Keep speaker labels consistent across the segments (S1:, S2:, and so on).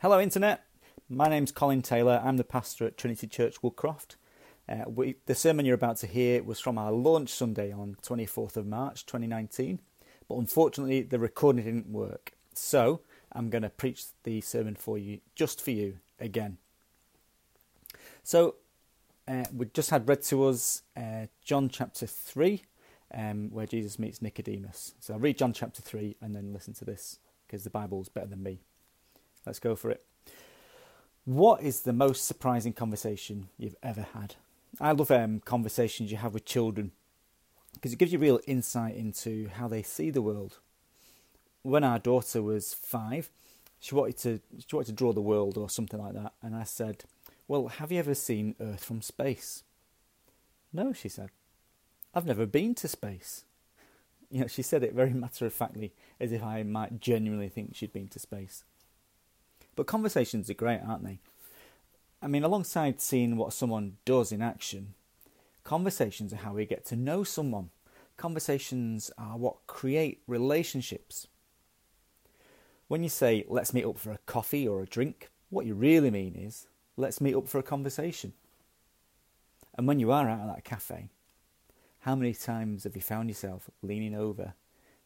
S1: Hello, Internet. My name's Colin Taylor. I'm the pastor at Trinity Church Woodcroft. Uh, we, the sermon you're about to hear was from our launch Sunday on 24th of March 2019, but unfortunately the recording didn't work. So I'm going to preach the sermon for you, just for you, again. So uh, we just had read to us uh, John chapter 3, um, where Jesus meets Nicodemus. So I'll read John chapter 3 and then listen to this, because the Bible's better than me. Let's go for it. What is the most surprising conversation you've ever had? I love um, conversations you have with children because it gives you real insight into how they see the world. When our daughter was five, she wanted to she wanted to draw the world or something like that, and I said, "Well, have you ever seen Earth from space?" No, she said. I've never been to space. You know, she said it very matter of factly, as if I might genuinely think she'd been to space. But conversations are great, aren't they? I mean, alongside seeing what someone does in action, conversations are how we get to know someone. Conversations are what create relationships. When you say, let's meet up for a coffee or a drink, what you really mean is, let's meet up for a conversation. And when you are out at that cafe, how many times have you found yourself leaning over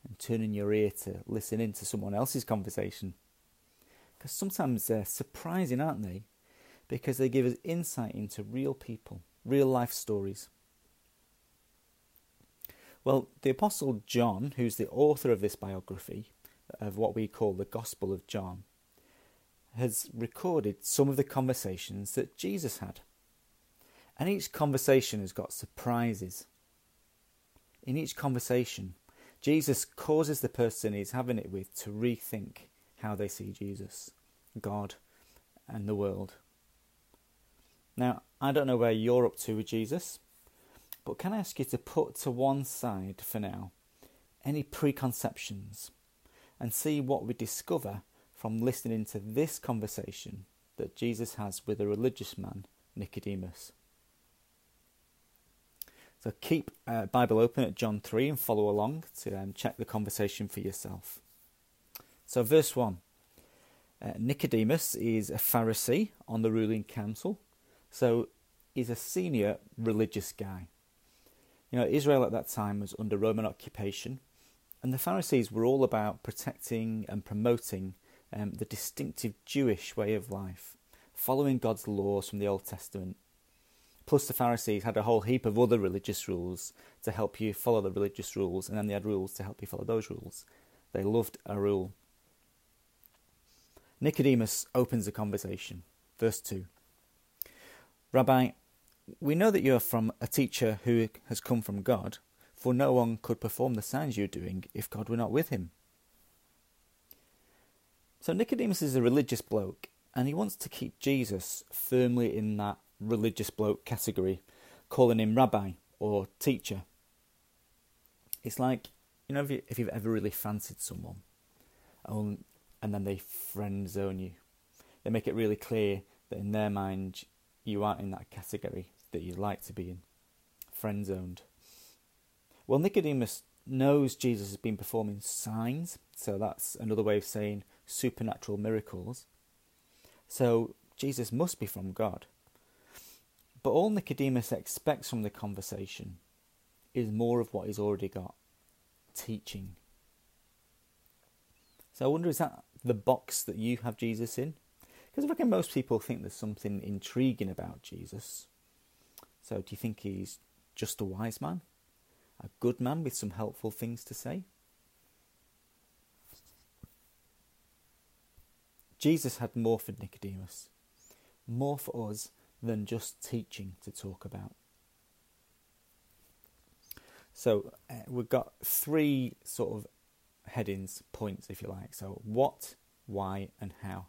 S1: and turning your ear to listen into someone else's conversation? Because sometimes they're surprising, aren't they? Because they give us insight into real people, real life stories. Well, the Apostle John, who's the author of this biography, of what we call the Gospel of John, has recorded some of the conversations that Jesus had. And each conversation has got surprises. In each conversation, Jesus causes the person he's having it with to rethink how they see Jesus, God, and the world. Now, I don't know where you're up to with Jesus, but can I ask you to put to one side for now any preconceptions and see what we discover from listening to this conversation that Jesus has with a religious man, Nicodemus? So keep uh, Bible open at John 3 and follow along to um, check the conversation for yourself. So, verse 1 uh, Nicodemus is a Pharisee on the ruling council, so he's a senior religious guy. You know, Israel at that time was under Roman occupation, and the Pharisees were all about protecting and promoting um, the distinctive Jewish way of life, following God's laws from the Old Testament Plus, the Pharisees had a whole heap of other religious rules to help you follow the religious rules, and then they had rules to help you follow those rules. They loved a rule. Nicodemus opens the conversation. Verse 2 Rabbi, we know that you are from a teacher who has come from God, for no one could perform the signs you're doing if God were not with him. So Nicodemus is a religious bloke, and he wants to keep Jesus firmly in that religious bloke category, calling him rabbi or teacher. It's like, you know, if, you, you've ever really fancied someone and then they friend zone you, they make it really clear that in their mind you aren't in that category that you'd like to be in, friend zoned. Well, Nicodemus knows Jesus has been performing signs, so that's another way of saying supernatural miracles. So Jesus must be from God. But all Nicodemus expects from the conversation is more of what he's already got teaching. So I wonder is that the box that you have Jesus in? Because I reckon most people think there's something intriguing about Jesus. So do you think he's just a wise man? A good man with some helpful things to say? Jesus had more for Nicodemus, more for us than just teaching to talk about. So uh, we've got three sort of headings, points, if you like. So what, why, and how.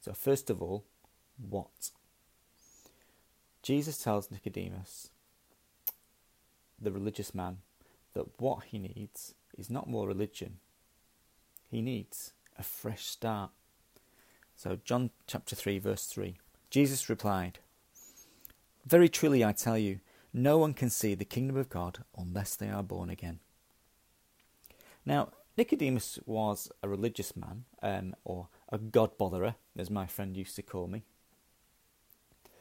S1: So first of all, what? Jesus tells Nicodemus, the religious man, that what he needs is not more religion. He needs a fresh start. So John chapter 3 verse 3. Jesus replied, very truly I tell you, no one can see the kingdom of God unless they are born again. Now, Nicodemus was a religious man, um, or a God botherer, as my friend used to call me.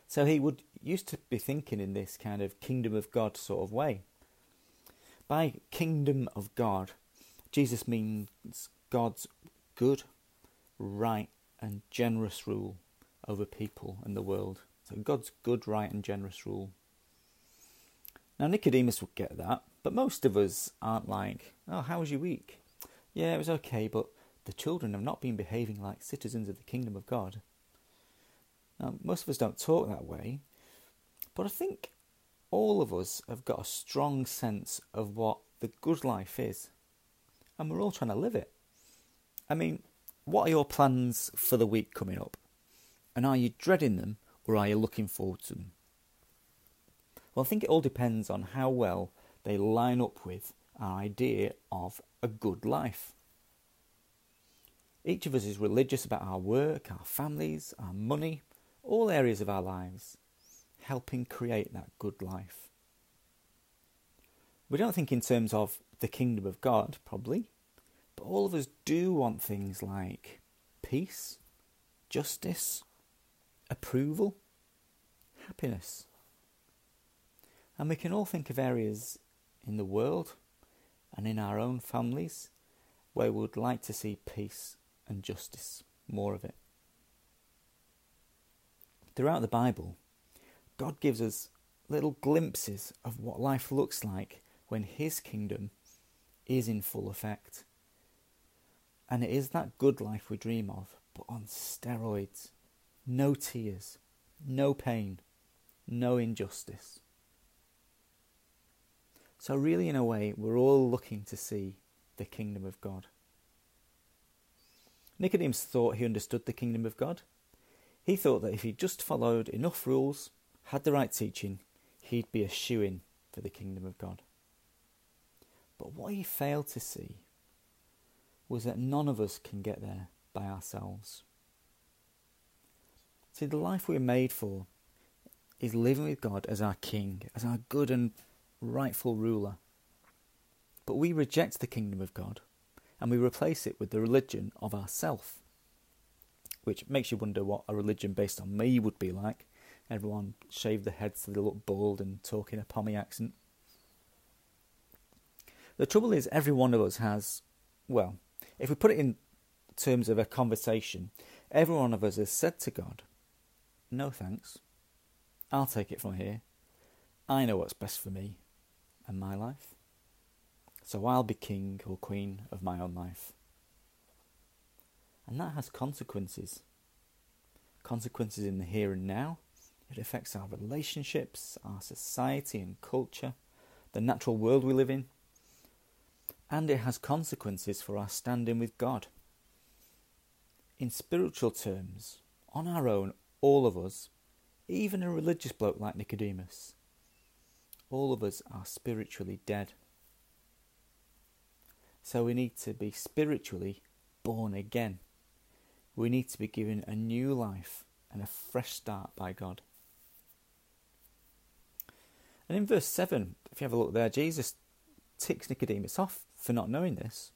S1: So he would used to be thinking in this kind of kingdom of God sort of way. By kingdom of God, Jesus means God's good, right, and generous rule over people and the world. So God's good, right, and generous rule. Now Nicodemus would get that, but most of us aren't like, oh, how was your week? Yeah, it was okay, but the children have not been behaving like citizens of the kingdom of God. Now, most of us don't talk that way, but I think all of us have got a strong sense of what the good life is, and we're all trying to live it. I mean, what are your plans for the week coming up? And are you dreading them or are you looking forward to them? Well, I think it all depends on how well they line up with our idea of a good life. Each of us is religious about our work, our families, our money, all areas of our lives, helping create that good life. We don't think in terms of the kingdom of God, probably, but all of us do want things like peace, justice, approval, happiness. And we can all think of areas in the world and in our own families where we would like to see peace and justice, more of it. Throughout the Bible, God gives us little glimpses of what life looks like when His kingdom is in full effect. And it is that good life we dream of, but on steroids. No tears, no pain, no injustice. So, really, in a way, we're all looking to see the kingdom of God. Nicodemus thought he understood the kingdom of God. He thought that if he just followed enough rules, had the right teaching, he'd be a shoo in for the kingdom of God. But what he failed to see was that none of us can get there by ourselves. See, the life we're made for is living with God as our King, as our good and rightful ruler. But we reject the kingdom of God and we replace it with the religion of ourself, which makes you wonder what a religion based on me would be like. Everyone shave their heads so they look bald and talk in a pommy accent. The trouble is, every one of us has, well, if we put it in terms of a conversation, every one of us has said to God, No thanks. I'll take it from here. I know what's best for me and my life. So I'll be king or queen of my own life. And that has consequences. Consequences in the here and now. It affects our relationships, our society and culture, the natural world we live in. And it has consequences for our standing with God. In spiritual terms, on our own, all of us, even a religious bloke like Nicodemus, all of us are spiritually dead. So we need to be spiritually born again. We need to be given a new life and a fresh start by God. And in verse 7, if you have a look there, Jesus ticks Nicodemus off for not knowing this.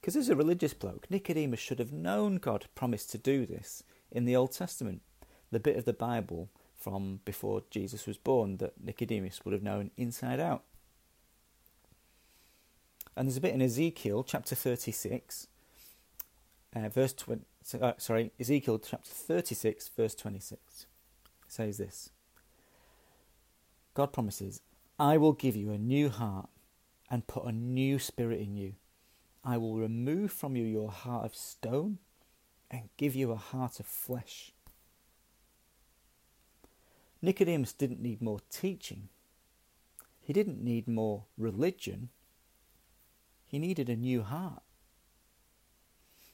S1: Because as a religious bloke, Nicodemus should have known God promised to do this in the Old Testament, the bit of the Bible from before Jesus was born that Nicodemus would have known inside out. And there's a bit in Ezekiel chapter 36, uh, verse 20, uh, sorry, Ezekiel chapter 36, verse 26 says this God promises, I will give you a new heart and put a new spirit in you. I will remove from you your heart of stone and give you a heart of flesh. Nicodemus didn't need more teaching. He didn't need more religion. He needed a new heart.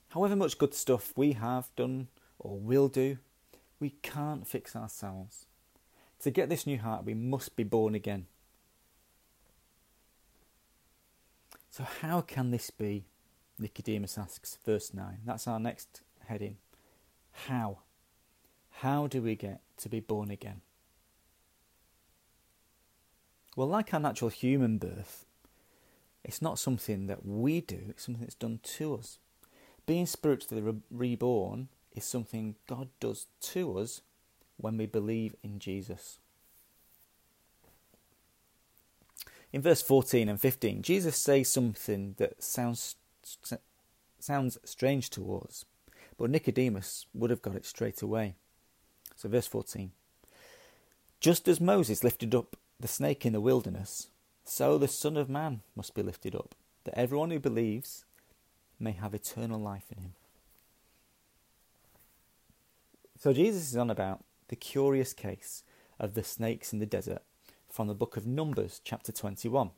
S1: However much good stuff we have done or will do, we can't fix ourselves. To get this new heart, we must be born again. So, how can this be? Nicodemus asks, verse 9. That's our next heading. How? How do we get to be born again? Well, like our natural human birth, it's not something that we do, it's something that's done to us. being spiritually re- reborn is something God does to us when we believe in Jesus. In verse 14 and 15, Jesus says something that sounds sounds strange to us, but Nicodemus would have got it straight away. So, verse 14 Just as Moses lifted up the snake in the wilderness, so the Son of Man must be lifted up, that everyone who believes may have eternal life in him. So, Jesus is on about the curious case of the snakes in the desert from the book of Numbers, chapter 21.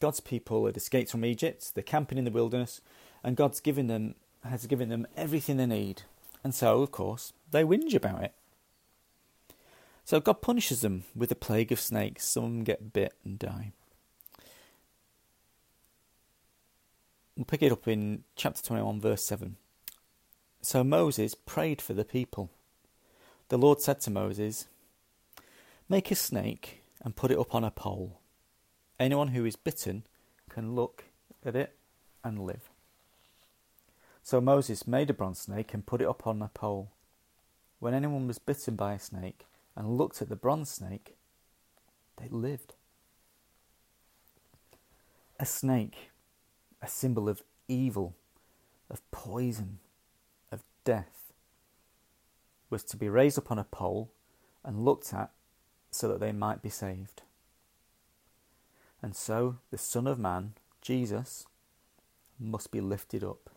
S1: God's people had escaped from Egypt, they're camping in the wilderness, and God's given them has given them everything they need. And so, of course, they whinge about it. So God punishes them with a plague of snakes. Some get bit and die. We'll pick it up in chapter 21, verse 7. So Moses prayed for the people. The Lord said to Moses, Make a snake and put it up on a pole. Anyone who is bitten can look at it and live. So Moses made a bronze snake and put it up on a pole. When anyone was bitten by a snake and looked at the bronze snake, they lived. A snake, a symbol of evil, of poison, of death, was to be raised up on a pole and looked at so that they might be saved. And so the Son of Man, Jesus, must be lifted up.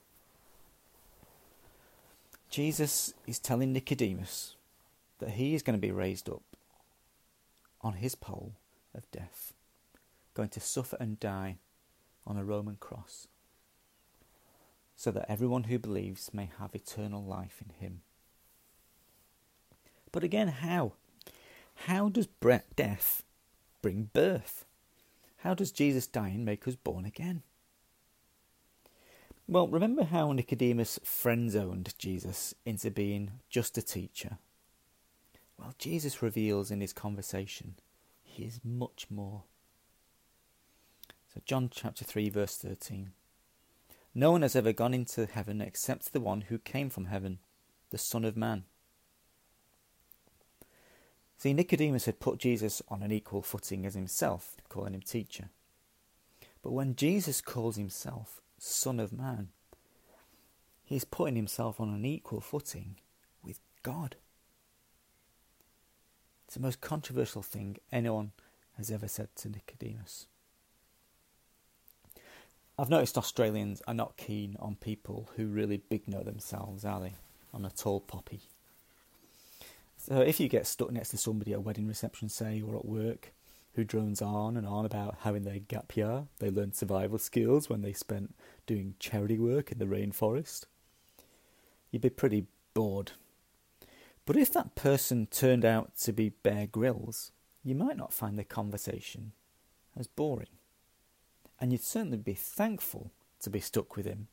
S1: Jesus is telling Nicodemus that he is going to be raised up on his pole of death, going to suffer and die on a Roman cross, so that everyone who believes may have eternal life in him. But again, how? How does death bring birth? How does Jesus dying make us born again? Well, remember how Nicodemus friend zoned Jesus into being just a teacher? Well, Jesus reveals in his conversation he is much more. So, John chapter 3, verse 13. No one has ever gone into heaven except the one who came from heaven, the Son of Man. See, Nicodemus had put Jesus on an equal footing as himself, calling him teacher. But when Jesus calls himself Son of Man, he's putting himself on an equal footing with God. It's the most controversial thing anyone has ever said to Nicodemus. I've noticed Australians are not keen on people who really big know themselves, are they? On a tall poppy. So if you get stuck next to somebody at a wedding reception, say, or at work, who drones on and on about how in their gap year they learned survival skills when they spent doing charity work in the rainforest, you'd be pretty bored. But if that person turned out to be Bear Grylls, you might not find the conversation as boring. And you'd certainly be thankful to be stuck with him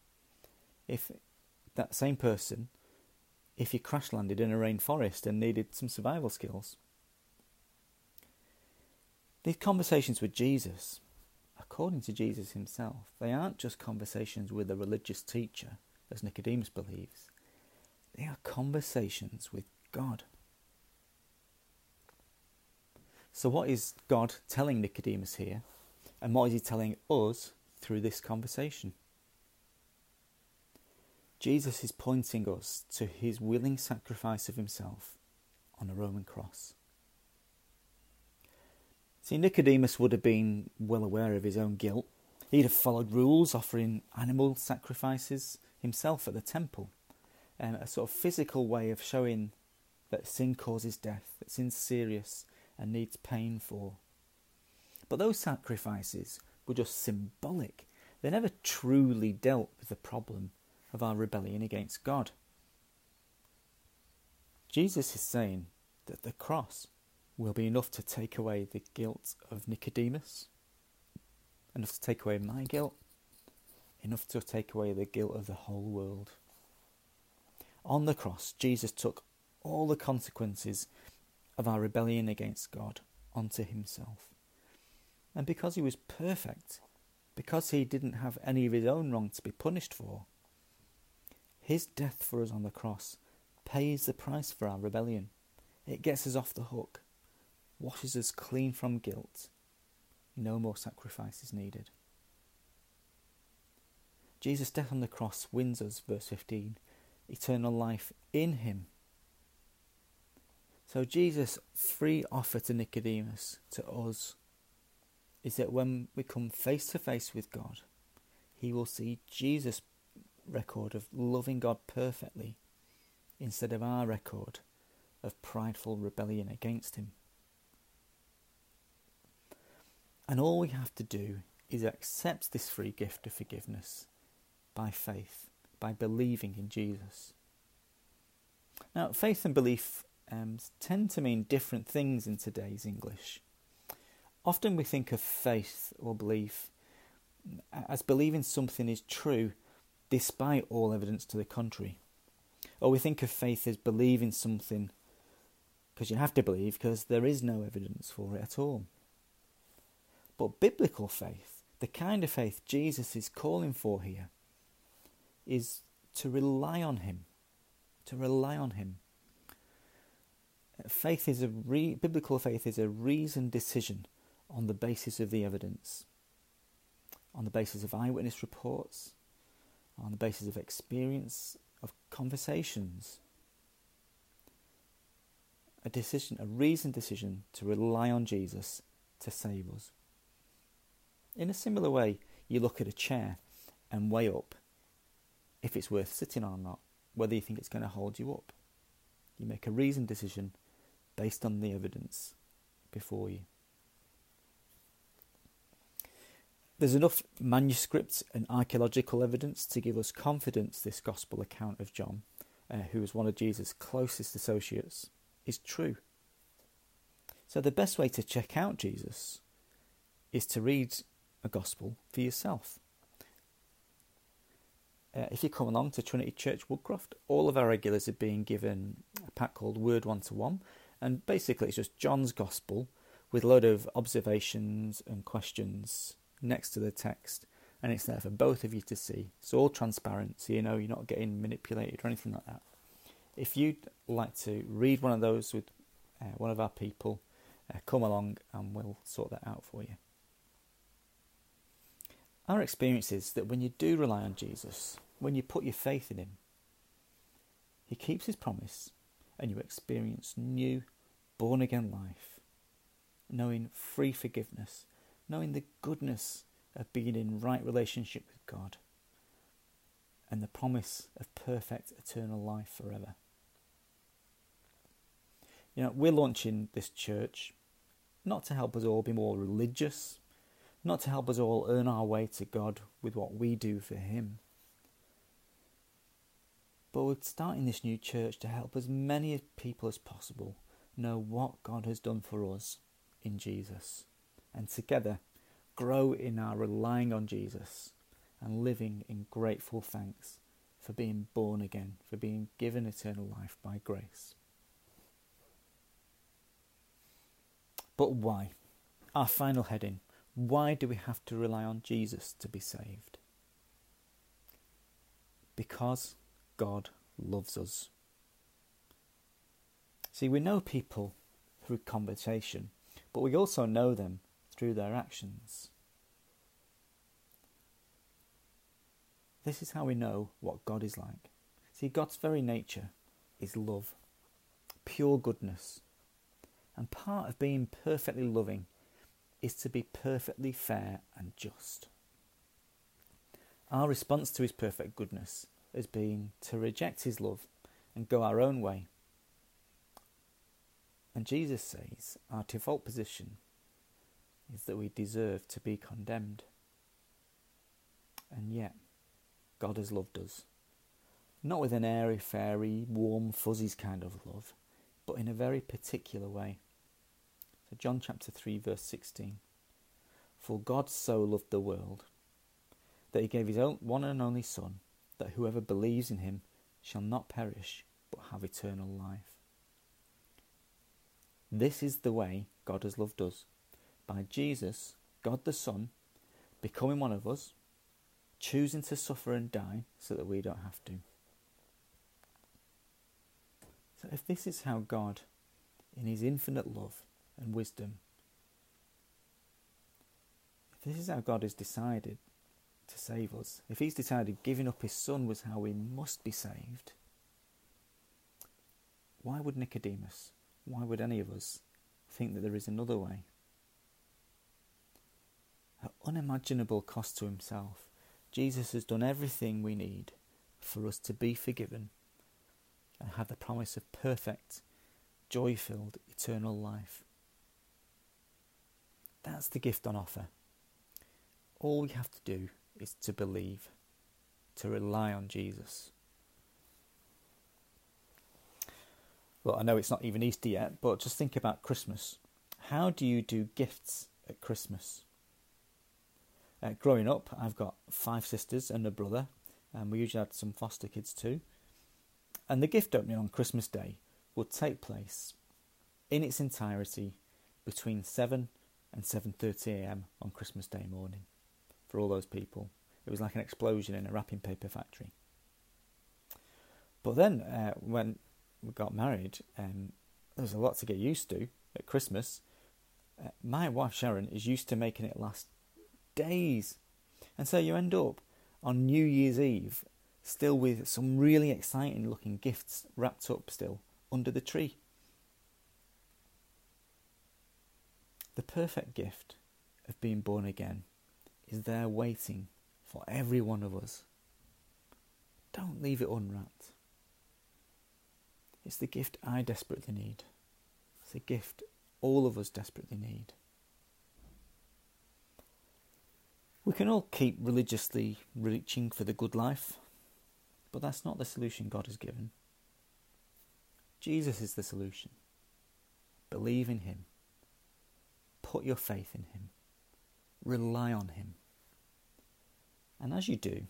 S1: if that same person if you crash landed in a rainforest and needed some survival skills. These conversations with Jesus, according to Jesus himself, they aren't just conversations with a religious teacher, as Nicodemus believes. They are conversations with God. So, what is God telling Nicodemus here? And what is he telling us through this conversation? Jesus is pointing us to his willing sacrifice of himself on a Roman cross. See, Nicodemus would have been well aware of his own guilt. He'd have followed rules, offering animal sacrifices himself at the temple, um, a sort of physical way of showing that sin causes death, that sin's serious and needs pain for. But those sacrifices were just symbolic. They never truly dealt with the problem of our rebellion against God. Jesus is saying that the cross will be enough to take away the guilt of Nicodemus, enough to take away my guilt, enough to take away the guilt of the whole world. On the cross, Jesus took all the consequences of our rebellion against God onto himself. And because he was perfect, because he didn't have any of his own wrong to be punished for. His death for us on the cross pays the price for our rebellion. It gets us off the hook, washes us clean from guilt. No more sacrifice is needed. Jesus' death on the cross wins us, verse 15, eternal life in him. So Jesus' free offer to Nicodemus, to us, is that when we come face to face with God, he will see Jesus' record of loving God perfectly instead of our record of prideful rebellion against him. And all we have to do is accept this free gift of forgiveness by faith, by believing in Jesus. Now, faith and belief um, tend to mean different things in today's English. Often we think of faith or belief as believing something is true despite all evidence to the contrary. Or we think of faith as believing something because you have to believe because there is no evidence for it at all. But biblical faith, the kind of faith Jesus is calling for here, is to rely on Him. To rely on Him. Faith is a re- biblical faith is a reasoned decision on the basis of the evidence, on the basis of eyewitness reports, on the basis of experience, of conversations. A decision, a reasoned decision to rely on Jesus to save us. In a similar way, you look at a chair and weigh up if it's worth sitting on or not, whether you think it's going to hold you up. You make a reasoned decision based on the evidence before you. There's enough manuscripts and archaeological evidence to give us confidence this gospel account of John, uh, who was one of Jesus' closest associates, is true. So, the best way to check out Jesus is to read a gospel for yourself. Uh, if you come along to Trinity Church Woodcroft, all of our regulars are being given a pack called Word One to One, and basically it's just John's Gospel with a load of observations and questions next to the text, and it's there for both of you to see. It's all transparent, so you know you're not getting manipulated or anything like that. If you'd like to read one of those with uh, one of our people, uh, come along and we'll sort that out for you. Our experience is that when you do rely on Jesus, when you put your faith in Him, He keeps His promise and you experience new, born again life, knowing free forgiveness knowing the goodness of being in right relationship with God and the promise of perfect eternal life forever. You know, we're launching this church not to help us all be more religious, not to help us all earn our way to God with what we do for Him. But we're starting this new church to help as many people as possible know what God has done for us in Jesus and together grow in our relying on Jesus and living in grateful thanks for being born again, for being given eternal life by grace. But why? Our final heading why do we have to rely on Jesus to be saved? Because God loves us. See, we know people through conversation, but we also know them through their actions. This is how we know what God is like. See, God's very nature is love, pure goodness. And part of being perfectly loving is to be perfectly fair and just. Our response to his perfect goodness has been to reject his love and go our own way. And Jesus says our default position is that we deserve to be condemned. And yet, God has loved us. Not with an airy, fairy, warm, fuzzies kind of love, but in a very particular way. So, John chapter 3, verse 16. For God so loved the world that he gave his own one and only Son, that whoever believes in him shall not perish, but have eternal life. This is the way God has loved us by Jesus, God the Son, becoming one of us, choosing to suffer and die so that we don't have to. So, if this is how God, in His infinite love and wisdom, if this is how God has decided to save us, if He's decided giving up His Son was how we must be saved, why would Nicodemus, why would any of us think that there is another way? At unimaginable cost to Himself, Jesus has done everything we need for us to be forgiven and have the promise of perfect, joy filled, eternal life. That's the gift on offer. All we have to do is to believe, to rely on Jesus. Well, I know it's not even Easter yet, but just think about Christmas. How do you do gifts at Christmas? Uh, growing up, I've got five sisters and a brother, and we usually had some foster kids too. And the gift opening on Christmas Day would take place in its entirety between 7 and 7:30 a.m. on Christmas Day morning for all those people. It was like an explosion in a wrapping paper factory. But then, uh, when got married, um, there was a lot to get used to at Christmas. Uh, my wife Sharon is used to making it last days, and so you end up on New Year's Eve still with some really exciting looking gifts wrapped up still under the tree. The perfect gift of being born again is there waiting for every one of us. Don't leave it unwrapped. It's the gift I desperately need. It's the gift all of us desperately need. We can all keep religiously reaching for the good life, but that's not the solution God has given. Jesus is the solution. Believe in Him. Put your faith in Him. Rely on Him. And as you do,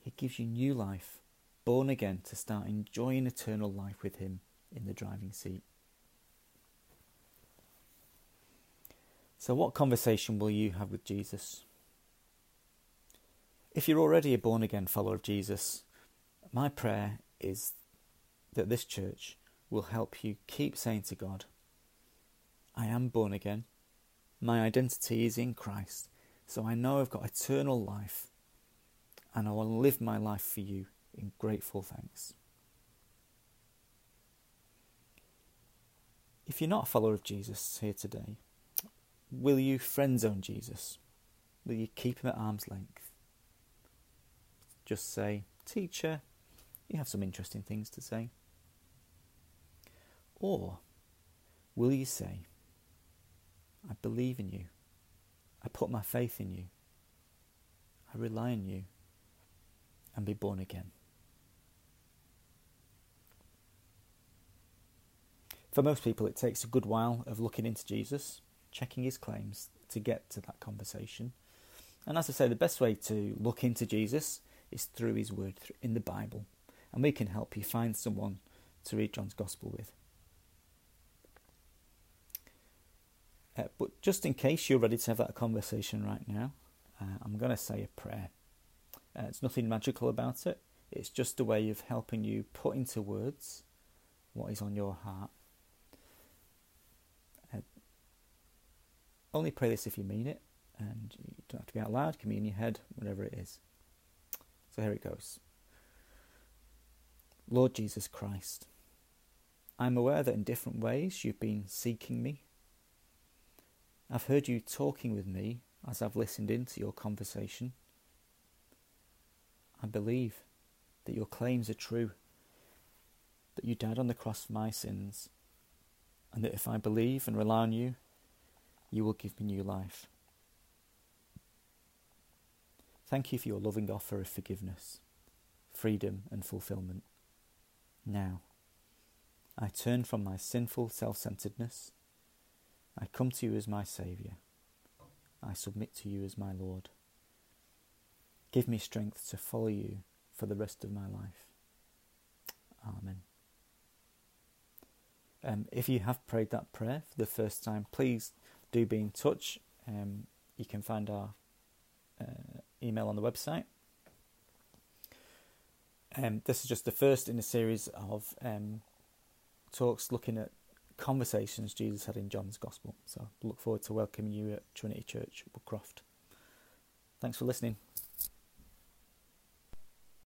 S1: He gives you new life, born again to start enjoying eternal life with Him in the driving seat. So, what conversation will you have with Jesus? If you're already a born again follower of Jesus, my prayer is that this church will help you keep saying to God, I am born again. My identity is in Christ. So I know I've got eternal life. And I will live my life for you in grateful thanks. If you're not a follower of Jesus here today, will you friend zone Jesus? Will you keep him at arm's length? just say, Teacher, you have some interesting things to say? Or will you say, I believe in you, I put my faith in you, I rely on you, and be born again? For most people, it takes a good while of looking into Jesus, checking his claims to get to that conversation. And as I say, the best way to look into Jesus is through His Word in the Bible, and we can help you find someone to read John's Gospel with. Uh, but just in case you're ready to have that conversation right now, uh, I'm going to say a prayer. Uh, it's nothing magical about it, it's just a way of helping you put into words what is on your heart. Uh, only pray this if you mean it, and you don't have to be out loud, can be in your head, whatever it is. So here it goes Lord Jesus Christ, I'm aware that in different ways you've been seeking me. I've heard you talking with me as I've listened into your conversation. I believe that your claims are true, that you died on the cross for my sins, and that if I believe and rely on you, you will give me new life. Thank you for your loving offer of forgiveness, freedom, and fulfillment. Now, I turn from my sinful self centeredness. I come to you as my Saviour. I submit to you as my Lord. Give me strength to follow you for the rest of my life. Amen. Um, if you have prayed that prayer for the first time, please do be in touch. Um, you can find our uh, email on the website. Um, this is just the first in a series of um, talks looking at conversations Jesus had in John's Gospel. So look forward to welcoming you at Trinity Church, Woodcroft. Thanks for listening.